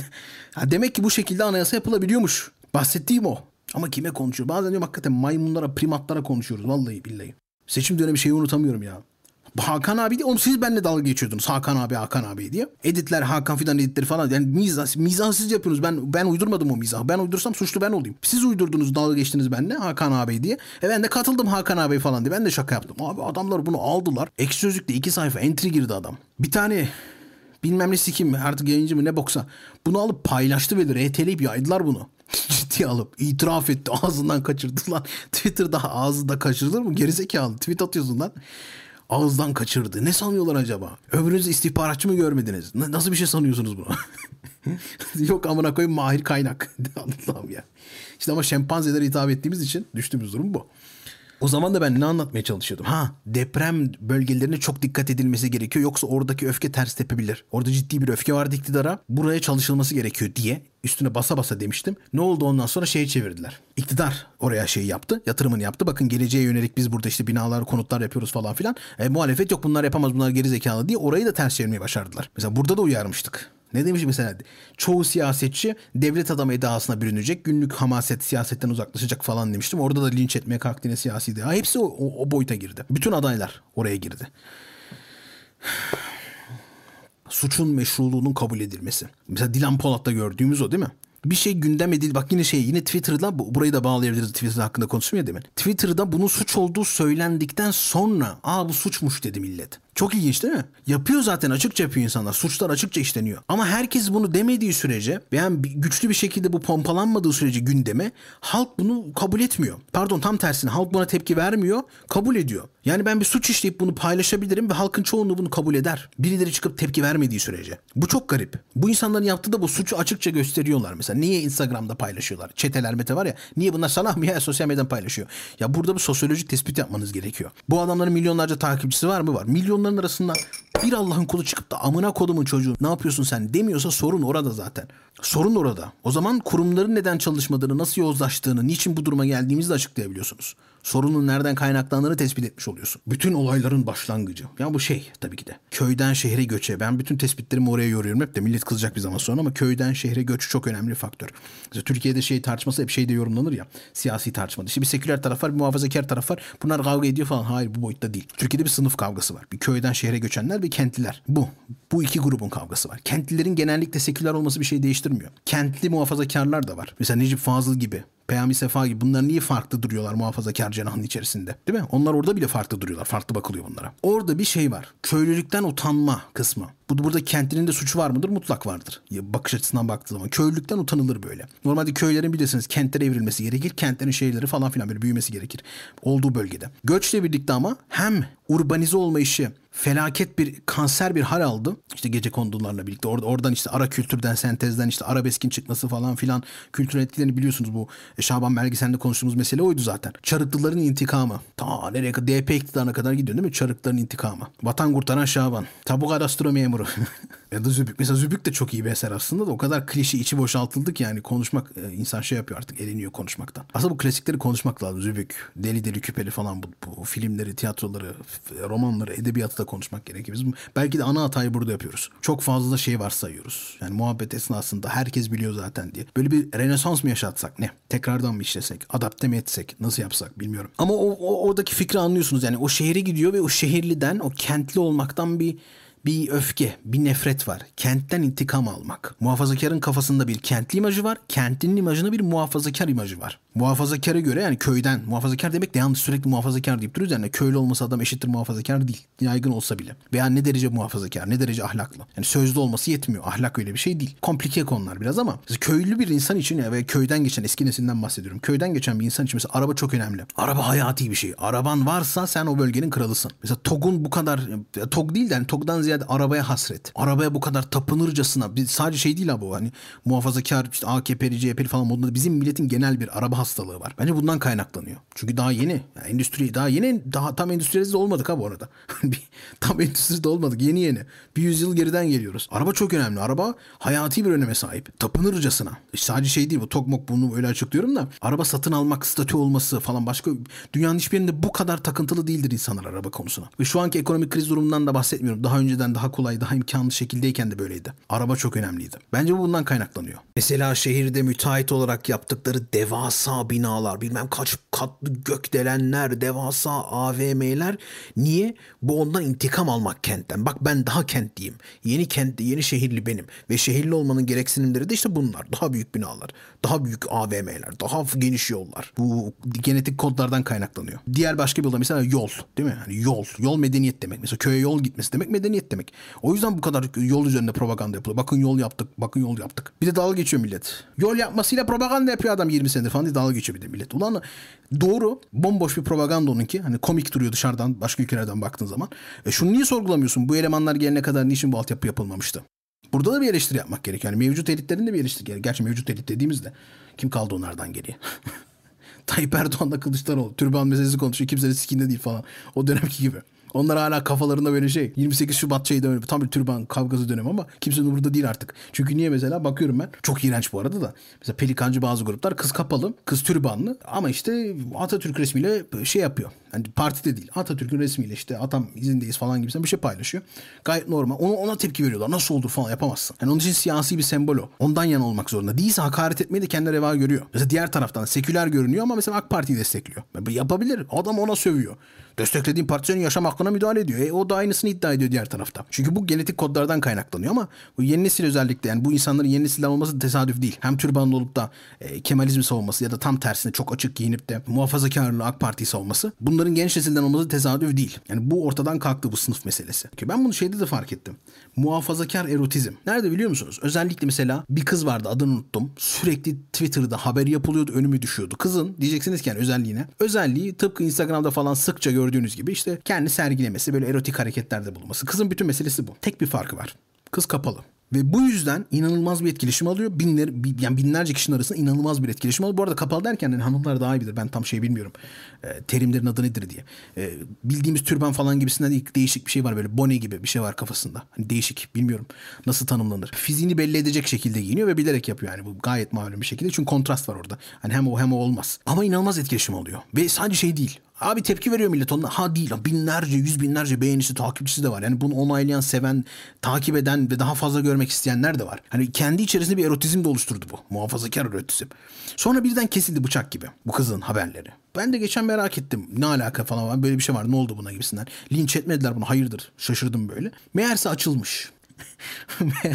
Ha demek ki bu şekilde anayasa yapılabiliyormuş. Bahsettiğim o. Ama kime konuşuyor? Bazen diyorum hakikaten maymunlara, primatlara konuşuyoruz. Vallahi billahi. Seçim dönemi şeyi unutamıyorum ya. Hakan abi de oğlum siz benimle dalga geçiyordunuz. Hakan abi Hakan abi diye. Editler Hakan Fidan editleri falan. Yani mizah, mizah siz yapıyorsunuz. Ben ben uydurmadım o mizahı. Ben uydursam suçlu ben olayım. Siz uydurdunuz dalga geçtiniz benimle Hakan abi diye. E ben de katıldım Hakan abi falan diye. Ben de şaka yaptım. Abi adamlar bunu aldılar. Ekşi Sözlük'te iki sayfa entry girdi adam. Bir tane bilmem ne sikim artık yayıncı mı ne boksa. Bunu alıp paylaştı ve RT'leyip yaydılar bunu. Ciddi alıp itiraf etti ağzından kaçırdı lan. Twitter'da ağzında kaçırılır mı? Gerizekalı tweet atıyorsun lan. Ağızdan kaçırdı. Ne sanıyorlar acaba? Öbürünüz istihbaratçı mı görmediniz? Nasıl bir şey sanıyorsunuz bunu? Yok amına koyayım mahir kaynak. Allah'ım ya. İşte ama şempanzelere hitap ettiğimiz için düştüğümüz durum bu. O zaman da ben ne anlatmaya çalışıyordum? Ha deprem bölgelerine çok dikkat edilmesi gerekiyor. Yoksa oradaki öfke ters tepebilir. Orada ciddi bir öfke vardı iktidara. Buraya çalışılması gerekiyor diye üstüne basa basa demiştim. Ne oldu ondan sonra şeyi çevirdiler. İktidar oraya şeyi yaptı. Yatırımını yaptı. Bakın geleceğe yönelik biz burada işte binalar, konutlar yapıyoruz falan filan. E, muhalefet yok bunlar yapamaz bunlar geri zekalı diye orayı da ters çevirmeyi başardılar. Mesela burada da uyarmıştık. Ne demiş mesela? Çoğu siyasetçi devlet adamı edasına bürünecek. Günlük hamaset siyasetten uzaklaşacak falan demiştim. Orada da linç etmeye kalktı yine siyasi Ha, hepsi o, o, o boyuta girdi. Bütün adaylar oraya girdi. Suçun meşruluğunun kabul edilmesi. Mesela Dilan Polat'ta gördüğümüz o değil mi? bir şey gündem edil bak yine şey yine Twitter'da burayı da bağlayabiliriz Twitter hakkında konuştum ya demin. Twitter'da bunun suç olduğu söylendikten sonra aa bu suçmuş dedi millet. Çok ilginç değil mi? Yapıyor zaten açıkça yapıyor insanlar. Suçlar açıkça işleniyor. Ama herkes bunu demediği sürece veya güçlü bir şekilde bu pompalanmadığı sürece gündeme halk bunu kabul etmiyor. Pardon tam tersine halk buna tepki vermiyor, kabul ediyor. Yani ben bir suç işleyip bunu paylaşabilirim ve halkın çoğunluğu bunu kabul eder. Birileri çıkıp tepki vermediği sürece. Bu çok garip. Bu insanların yaptığı da bu suçu açıkça gösteriyorlar mesela. Niye Instagram'da paylaşıyorlar? Çeteler mete var ya. Niye bunlar sana mı ya sosyal medyadan paylaşıyor? Ya burada bir sosyolojik tespit yapmanız gerekiyor. Bu adamların milyonlarca takipçisi var mı? Var. Milyonların arasında bir Allah'ın kulu çıkıp da amına kodumun çocuğu ne yapıyorsun sen demiyorsa sorun orada zaten. Sorun orada. O zaman kurumların neden çalışmadığını, nasıl yozlaştığını, niçin bu duruma geldiğimizi de açıklayabiliyorsunuz sorunun nereden kaynaklandığını tespit etmiş oluyorsun. Bütün olayların başlangıcı. Ya bu şey tabii ki de. Köyden şehre göçe. Ben bütün tespitlerimi oraya yoruyorum hep de millet kızacak bir zaman sonra ama köyden şehre göç çok önemli bir faktör. Mesela Türkiye'de şey tartışması hep şeyde yorumlanır ya. Siyasi tartışmada. İşte bir seküler taraf var, bir muhafazakar taraf var. Bunlar kavga ediyor falan. Hayır bu boyutta değil. Türkiye'de bir sınıf kavgası var. Bir köy köyden şehre göçenler ve kentliler. Bu. Bu iki grubun kavgası var. Kentlilerin genellikle seküler olması bir şey değiştirmiyor. Kentli muhafazakarlar da var. Mesela Necip Fazıl gibi Peyami Sefa gibi bunlar niye farklı duruyorlar muhafazakar cenahın içerisinde? Değil mi? Onlar orada bile farklı duruyorlar. Farklı bakılıyor bunlara. Orada bir şey var. Köylülükten utanma kısmı. Bu burada kentlinin de suçu var mıdır? Mutlak vardır. Bakış açısından baktığı zaman. Köylülükten utanılır böyle. Normalde köylerin bilirsiniz kentlere evrilmesi gerekir. Kentlerin şehirleri falan filan böyle büyümesi gerekir. Olduğu bölgede. Göçle birlikte ama hem urbanize olma işi felaket bir kanser bir hal aldı. İşte gece kondularla birlikte orada oradan işte ara kültürden sentezden işte arabeskin çıkması falan filan kültür etkilerini biliyorsunuz bu e, Şaban belgeselinde konuştuğumuz mesele oydu zaten. Çarıklıların intikamı. Ta nereye kadar DP iktidarına kadar gidiyor değil mi? Çarıklıların intikamı. Vatan kurtaran Şaban. Tabu kadastro memuru. ya da Zübük. Mesela Zübük de çok iyi bir eser aslında da o kadar klişe içi boşaltıldı ki yani konuşmak e, insan şey yapıyor artık eleniyor konuşmaktan. Aslında bu klasikleri konuşmak lazım. Zübük, Deli Deli Küpeli falan bu, bu filmleri, tiyatroları, romanları, edebiyatı da konuşmak gerekiyor. Biz belki de ana hatayı burada yapıyoruz. Çok fazla şey varsayıyoruz. Yani muhabbet esnasında herkes biliyor zaten diye. Böyle bir renesans mı yaşatsak ne? Tekrardan mı işlesek? Adapte mi etsek? Nasıl yapsak bilmiyorum. Ama o, o oradaki fikri anlıyorsunuz. Yani o şehre gidiyor ve o şehirliden, o kentli olmaktan bir bir öfke, bir nefret var. Kentten intikam almak. Muhafazakarın kafasında bir kentli imajı var. Kentlinin imajında bir muhafazakar imajı var. Muhafazakara göre yani köyden, muhafazakar demek de yanlış sürekli muhafazakar deyip duruyoruz. Yani köylü olması adam eşittir muhafazakar değil. Yaygın olsa bile. Veya ne derece muhafazakar, ne derece ahlaklı. Yani sözlü olması yetmiyor. Ahlak öyle bir şey değil. Komplike konular biraz ama köylü bir insan için ya ve köyden geçen eski nesilden bahsediyorum. Köyden geçen bir insan için mesela araba çok önemli. Araba hayati bir şey. Araban varsa sen o bölgenin kralısın. Mesela TOG'un bu kadar, TOG değil de yani TOG'dan ziyade arabaya hasret. Arabaya bu kadar tapınırcasına sadece şey değil abi o hani muhafazakar işte AKP'li CHP'li falan modunda bizim milletin genel bir araba hastalığı var. Bence bundan kaynaklanıyor. Çünkü daha yeni. Yani endüstri daha yeni daha tam endüstriyelize olmadık ha bu arada. tam endüstride olmadık. Yeni yeni. Bir yüzyıl geriden geliyoruz. Araba çok önemli. Araba hayati bir öneme sahip. Tapınırcasına. İşte sadece şey değil bu tokmok bunu öyle açıklıyorum da araba satın almak statü olması falan başka dünyanın hiçbir yerinde bu kadar takıntılı değildir insanlar araba konusuna. Ve şu anki ekonomik kriz durumundan da bahsetmiyorum. Daha önceden daha kolay, daha imkanlı şekildeyken de böyleydi. Araba çok önemliydi. Bence bu bundan kaynaklanıyor. Mesela şehirde müteahhit olarak yaptıkları devasa binalar, bilmem kaç katlı gökdelenler, devasa AVM'ler. Niye? Bu ondan intikam almak kentten. Bak ben daha kentliyim. Yeni kent, yeni şehirli benim. Ve şehirli olmanın gereksinimleri de işte bunlar. Daha büyük binalar, daha büyük AVM'ler, daha geniş yollar. Bu genetik kodlardan kaynaklanıyor. Diğer başka bir olay mesela yol. Değil mi? Yani yol. Yol medeniyet demek. Mesela köye yol gitmesi demek medeniyet demek. O yüzden bu kadar yol üzerinde propaganda yapılıyor. Bakın yol yaptık, bakın yol yaptık. Bir de dalga geçiyor millet. Yol yapmasıyla propaganda yapıyor adam 20 senedir falan diye dalga geçiyor bir de millet. Ulan doğru bomboş bir propaganda onunki. Hani komik duruyor dışarıdan başka ülkelerden baktığın zaman. E şunu niye sorgulamıyorsun? Bu elemanlar gelene kadar niçin bu altyapı yapılmamıştı? Burada da bir eleştiri yapmak gerekiyor. Yani mevcut elitlerin de bir eleştiri gerekiyor. Gerçi mevcut elit dediğimizde kim kaldı onlardan geriye? Tayyip Erdoğan'la Kılıçdaroğlu. Türban meselesi konuşuyor. Kimsenin sikinde değil falan. O dönemki gibi. Onlar hala kafalarında böyle şey 28 Şubat şeyde öyle tam bir türban kavgası dönemi ama kimsenin burada değil artık. Çünkü niye mesela bakıyorum ben çok iğrenç bu arada da. Mesela pelikancı bazı gruplar kız kapalı, kız türbanlı ama işte Atatürk resmiyle şey yapıyor. Yani partide değil. Atatürk'ün resmiyle işte atam izindeyiz falan gibisinden bir şey paylaşıyor. Gayet normal. Ona, ona tepki veriyorlar. Nasıl olur falan yapamazsın. Yani onun için siyasi bir sembol o. Ondan yana olmak zorunda. Değilse hakaret etmeyi de kendine reva görüyor. Mesela diğer taraftan seküler görünüyor ama mesela AK Parti'yi destekliyor. Yapabilir. Adam ona sövüyor. Desteklediğin parti senin yaşam hakkına müdahale ediyor. E, o da aynısını iddia ediyor diğer tarafta. Çünkü bu genetik kodlardan kaynaklanıyor ama bu yeni nesil özellikle yani bu insanların yeni nesilden olması tesadüf değil. Hem türbanlı olup da e, Kemalizmi savunması ya da tam tersine çok açık giyinip de muhafazakarlığı AK Parti'yi savunması bunların genç nesilden olması tesadüf değil. Yani bu ortadan kalktı bu sınıf meselesi. Ki ben bunu şeyde de fark ettim. Muhafazakar erotizm. Nerede biliyor musunuz? Özellikle mesela bir kız vardı adını unuttum. Sürekli Twitter'da haber yapılıyordu önümü düşüyordu. Kızın diyeceksiniz ki yani özelliğine. Özelliği tıpkı Instagram'da falan sıkça gördüğünüz gibi işte kendi sergilemesi böyle erotik hareketlerde bulunması. Kızın bütün meselesi bu. Tek bir farkı var. Kız kapalı. Ve bu yüzden inanılmaz bir etkileşim alıyor. Binler, yani binlerce kişinin arasında inanılmaz bir etkileşim alıyor. Bu arada kapalı derken yani hanımlar daha iyi bilir. Ben tam şey bilmiyorum. E, terimlerin adı nedir diye. E, bildiğimiz türban falan gibisinden değişik bir şey var böyle. Bone gibi bir şey var kafasında. Hani değişik bilmiyorum nasıl tanımlanır. Fiziğini belli edecek şekilde giyiniyor ve bilerek yapıyor yani. Bu gayet malum bir şekilde. Çünkü kontrast var orada. Hani hem o hem o olmaz. Ama inanılmaz etkileşim oluyor. Ve sadece şey değil. Abi tepki veriyor millet onunla. Ha değil. Binlerce, yüz binlerce beğenisi, takipçisi de var. Yani bunu onaylayan, seven, takip eden ve daha fazla görmek görmek isteyenler de var. Hani kendi içerisinde bir erotizm de oluşturdu bu. Muhafazakar erotizm. Sonra birden kesildi bıçak gibi bu kızın haberleri. Ben de geçen merak ettim. Ne alaka falan var. Böyle bir şey var. Ne oldu buna gibisinden. Linç etmediler bunu. Hayırdır. Şaşırdım böyle. Meğerse açılmış.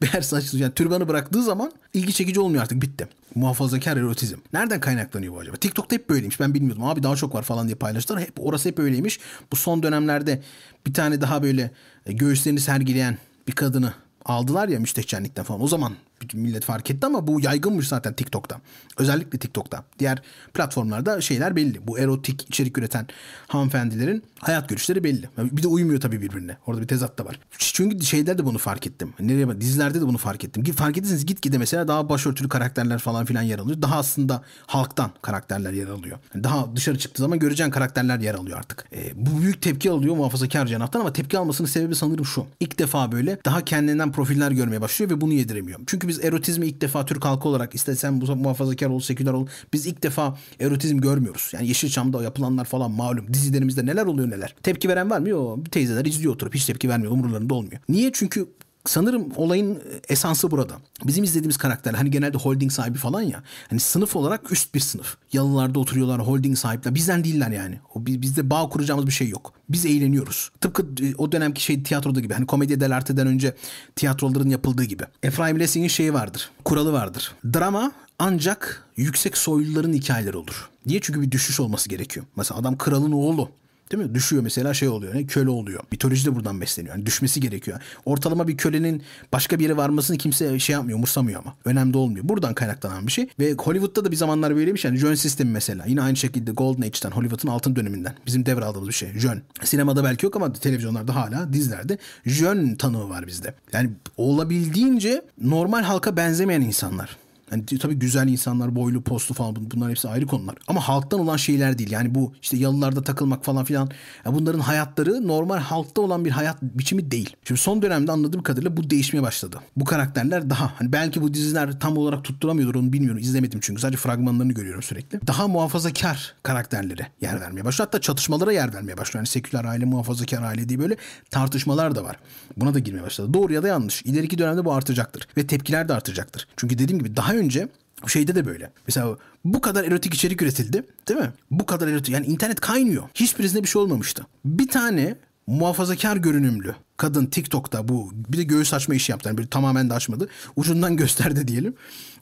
Meğerse açılmış. Yani türbanı bıraktığı zaman ilgi çekici olmuyor artık. Bitti. Muhafazakar erotizm. Nereden kaynaklanıyor bu acaba? TikTok'ta hep böyleymiş. Ben bilmiyordum. Abi daha çok var falan diye paylaştılar. Hep, orası hep öyleymiş. Bu son dönemlerde bir tane daha böyle göğüslerini sergileyen bir kadını aldılar ya müstehcenlikten falan. O zaman bütün millet fark etti ama bu yaygınmış zaten TikTok'ta. Özellikle TikTok'ta. Diğer platformlarda şeyler belli. Bu erotik içerik üreten hanımefendilerin hayat görüşleri belli. Bir de uymuyor tabii birbirine. Orada bir tezat da var. Çünkü şeylerde de bunu fark ettim. Nereye? Dizilerde de bunu fark ettim. Fark etseniz gitgide mesela daha başörtülü karakterler falan filan yer alıyor. Daha aslında halktan karakterler yer alıyor. Daha dışarı çıktığı zaman göreceğin karakterler yer alıyor artık. E, bu büyük tepki alıyor muhafazakar cenahtan ama tepki almasının sebebi sanırım şu. İlk defa böyle daha kendinden profiller görmeye başlıyor ve bunu yediremiyor. Çünkü biz erotizmi ilk defa Türk halkı olarak istesen muhafazakar ol, seküler ol. Biz ilk defa erotizm görmüyoruz. Yani Yeşilçam'da yapılanlar falan malum. Dizilerimizde neler oluyor neler. Tepki veren var mı? Yok. Teyzeler izliyor oturup hiç tepki vermiyor. Umurlarında olmuyor. Niye? Çünkü sanırım olayın esansı burada. Bizim izlediğimiz karakterler hani genelde holding sahibi falan ya. Hani sınıf olarak üst bir sınıf. Yalılarda oturuyorlar holding sahipler. Bizden değiller yani. O bizde bağ kuracağımız bir şey yok. Biz eğleniyoruz. Tıpkı e, o dönemki şey tiyatroda gibi. Hani komedi dell'arte'den önce tiyatroların yapıldığı gibi. Efraim Lessing'in şeyi vardır. Kuralı vardır. Drama ancak yüksek soyluların hikayeleri olur. Niye? Çünkü bir düşüş olması gerekiyor. Mesela adam kralın oğlu. Değil mi? Düşüyor mesela şey oluyor. Ne? Köle oluyor. Mitoloji de buradan besleniyor. Yani düşmesi gerekiyor. Ortalama bir kölenin başka bir yere varmasını kimse şey yapmıyor, umursamıyor ama. Önemli olmuyor. Buradan kaynaklanan bir şey. Ve Hollywood'da da bir zamanlar böyleymiş. Yani Jön sistemi mesela. Yine aynı şekilde Golden Age'den, Hollywood'un altın döneminden. Bizim devraldığımız bir şey. Jön. Sinemada belki yok ama televizyonlarda hala dizilerde Jön tanığı var bizde. Yani olabildiğince normal halka benzemeyen insanlar. Yani tabii güzel insanlar, boylu, postlu falan bunlar hepsi ayrı konular. Ama halktan olan şeyler değil. Yani bu işte yalılarda takılmak falan filan. Yani bunların hayatları normal halkta olan bir hayat biçimi değil. Şimdi son dönemde anladığım kadarıyla bu değişmeye başladı. Bu karakterler daha hani belki bu diziler tam olarak tutturamıyordur onu bilmiyorum. İzlemedim çünkü sadece fragmanlarını görüyorum sürekli. Daha muhafazakar karakterlere yer vermeye başlıyor. Hatta çatışmalara yer vermeye başlıyor. Yani seküler aile, muhafazakar aile diye böyle tartışmalar da var. Buna da girmeye başladı. Doğru ya da yanlış. İleriki dönemde bu artacaktır. Ve tepkiler de artacaktır. Çünkü dediğim gibi daha önce şeyde de böyle. Mesela bu kadar erotik içerik üretildi değil mi? Bu kadar erotik yani internet kaynıyor. Hiçbirisinde bir şey olmamıştı. Bir tane muhafazakar görünümlü kadın TikTok'ta bu bir de göğüs açma işi yaptı. Yani bir tamamen de açmadı. Ucundan gösterdi diyelim.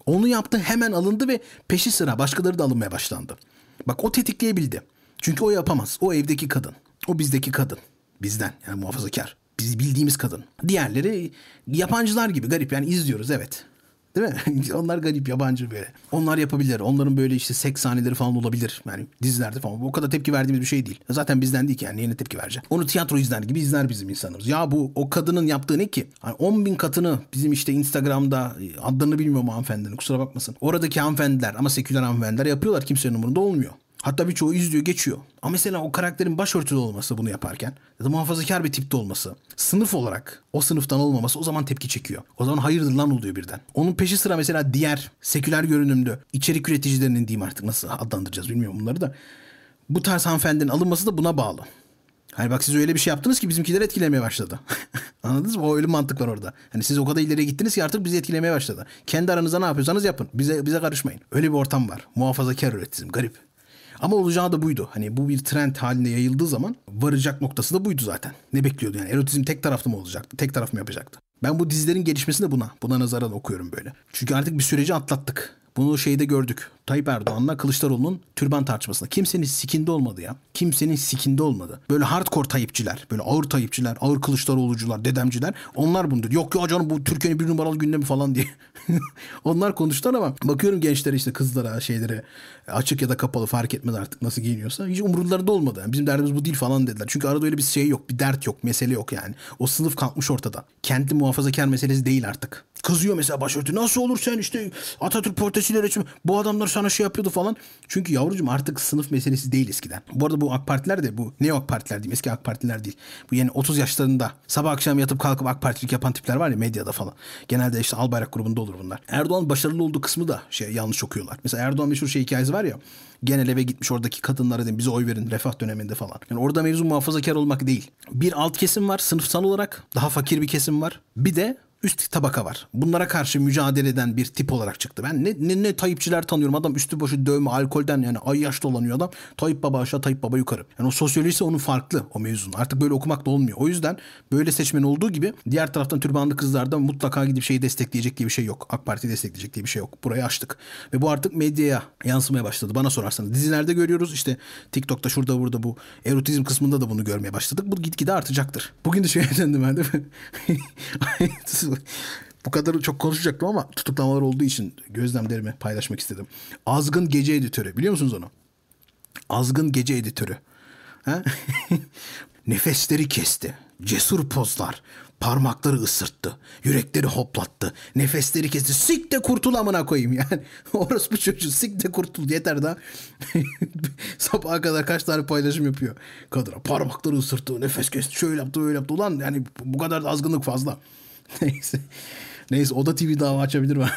Onu yaptı hemen alındı ve peşi sıra başkaları da alınmaya başlandı. Bak o tetikleyebildi. Çünkü o yapamaz. O evdeki kadın. O bizdeki kadın. Bizden yani muhafazakar. Biz bildiğimiz kadın. Diğerleri yabancılar gibi garip yani izliyoruz evet. Değil mi? Onlar garip yabancı böyle. Onlar yapabilir. Onların böyle işte seks sahneleri falan olabilir. Yani dizilerde falan. O kadar tepki verdiğimiz bir şey değil. Zaten bizden değil ki yani. Neyine tepki verecek? Onu tiyatro izler gibi izler bizim insanımız. Ya bu o kadının yaptığı ne ki? Hani 10 bin katını bizim işte Instagram'da adlarını bilmiyorum hanımefendinin kusura bakmasın. Oradaki hanımefendiler ama seküler hanımefendiler yapıyorlar. Kimsenin umurunda olmuyor. Hatta birçoğu izliyor geçiyor. Ama mesela o karakterin başörtülü olması bunu yaparken ya da muhafazakar bir tipte olması, sınıf olarak o sınıftan olmaması o zaman tepki çekiyor. O zaman hayırdır lan oluyor birden. Onun peşi sıra mesela diğer seküler görünümlü içerik üreticilerinin diyeyim artık nasıl adlandıracağız bilmiyorum bunları da. Bu tarz hanımefendinin alınması da buna bağlı. Hani bak siz öyle bir şey yaptınız ki bizimkiler etkilemeye başladı. Anladınız mı? O öyle mantık var orada. Hani siz o kadar ileriye gittiniz ki artık bizi etkilemeye başladı. Kendi aranızda ne yapıyorsanız yapın. Bize bize karışmayın. Öyle bir ortam var. Muhafazakar üretizm. Garip. Ama olacağı da buydu. Hani bu bir trend halinde yayıldığı zaman varacak noktası da buydu zaten. Ne bekliyordu yani? Erotizm tek taraflı mı olacaktı? Tek taraf mı yapacaktı? Ben bu dizilerin gelişmesini de buna, buna nazaran okuyorum böyle. Çünkü artık bir süreci atlattık. Bunu şeyde gördük. Tayyip Erdoğan'la Kılıçdaroğlu'nun türban tartışmasında. Kimsenin sikinde olmadı ya. Kimsenin sikinde olmadı. Böyle hardcore Tayyipçiler, böyle ağır Tayyipçiler, ağır Kılıçdaroğlucular, dedemciler. Onlar bunu dedi. Yok ya canım bu Türkiye'nin bir numaralı gündemi falan diye. onlar konuştular ama bakıyorum gençlere işte kızlara şeylere açık ya da kapalı fark etmez artık nasıl giyiniyorsa. Hiç umurlarında olmadı. Yani bizim derdimiz bu değil falan dediler. Çünkü arada öyle bir şey yok. Bir dert yok. Mesele yok yani. O sınıf kalkmış ortada. Kentli muhafazakar meselesi değil artık. Kızıyor mesela başörtü. Nasıl olur sen işte Atatürk portresiyle resim. Bu adamlar sana şey yapıyordu falan. Çünkü yavrucuğum artık sınıf meselesi değil eskiden. Bu arada bu AK Partiler de bu ne AK Partiler diyeyim eski AK Partiler değil. Bu yani 30 yaşlarında sabah akşam yatıp kalkıp AK Partilik yapan tipler var ya medyada falan. Genelde işte Albayrak grubunda olur bunlar. Erdoğan başarılı olduğu kısmı da şey yanlış okuyorlar. Mesela Erdoğan meşhur şey hikayesi var ya genel eve gitmiş oradaki kadınlara dedim bize oy verin refah döneminde falan. Yani orada mevzu muhafazakar olmak değil. Bir alt kesim var sınıfsal olarak daha fakir bir kesim var. Bir de üst tabaka var. Bunlara karşı mücadele eden bir tip olarak çıktı. Ben ne, ne, ne Tayyipçiler tanıyorum. Adam üstü başı dövme, alkolden yani ay yaş dolanıyor adam. Tayyip Baba aşağı, Tayyip Baba yukarı. Yani o sosyolojisi onun farklı o mevzun. Artık böyle okumak da olmuyor. O yüzden böyle seçmen olduğu gibi diğer taraftan türbanlı kızlarda mutlaka gidip şeyi destekleyecek diye bir şey yok. AK Parti destekleyecek diye bir şey yok. Burayı açtık. Ve bu artık medyaya yansımaya başladı. Bana sorarsanız. Dizilerde görüyoruz. işte TikTok'ta şurada burada bu erotizm kısmında da bunu görmeye başladık. Bu gitgide artacaktır. Bugün de şeye döndüm ben değil mi? Bu kadar çok konuşacaktım ama tutuklamalar olduğu için gözlemlerimi paylaşmak istedim. Azgın Gece Editörü. Biliyor musunuz onu? Azgın Gece Editörü. Nefesleri kesti. Cesur pozlar. Parmakları ısırttı. Yürekleri hoplattı. Nefesleri kesti. Sik de kurtul amına koyayım yani. Orası bu çocuğu sik de kurtul yeter daha. Sabaha kadar kaç tane paylaşım yapıyor. Kadına parmakları ısırttı. Nefes kesti. Şöyle yaptı böyle yaptı. Ulan yani bu kadar da azgınlık fazla. Neyse. Neyse Oda TV dava açabilir mi?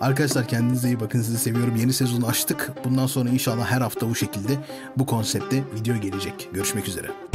Arkadaşlar kendinize iyi bakın sizi seviyorum. Yeni sezonu açtık. Bundan sonra inşallah her hafta bu şekilde bu konsepte video gelecek. Görüşmek üzere.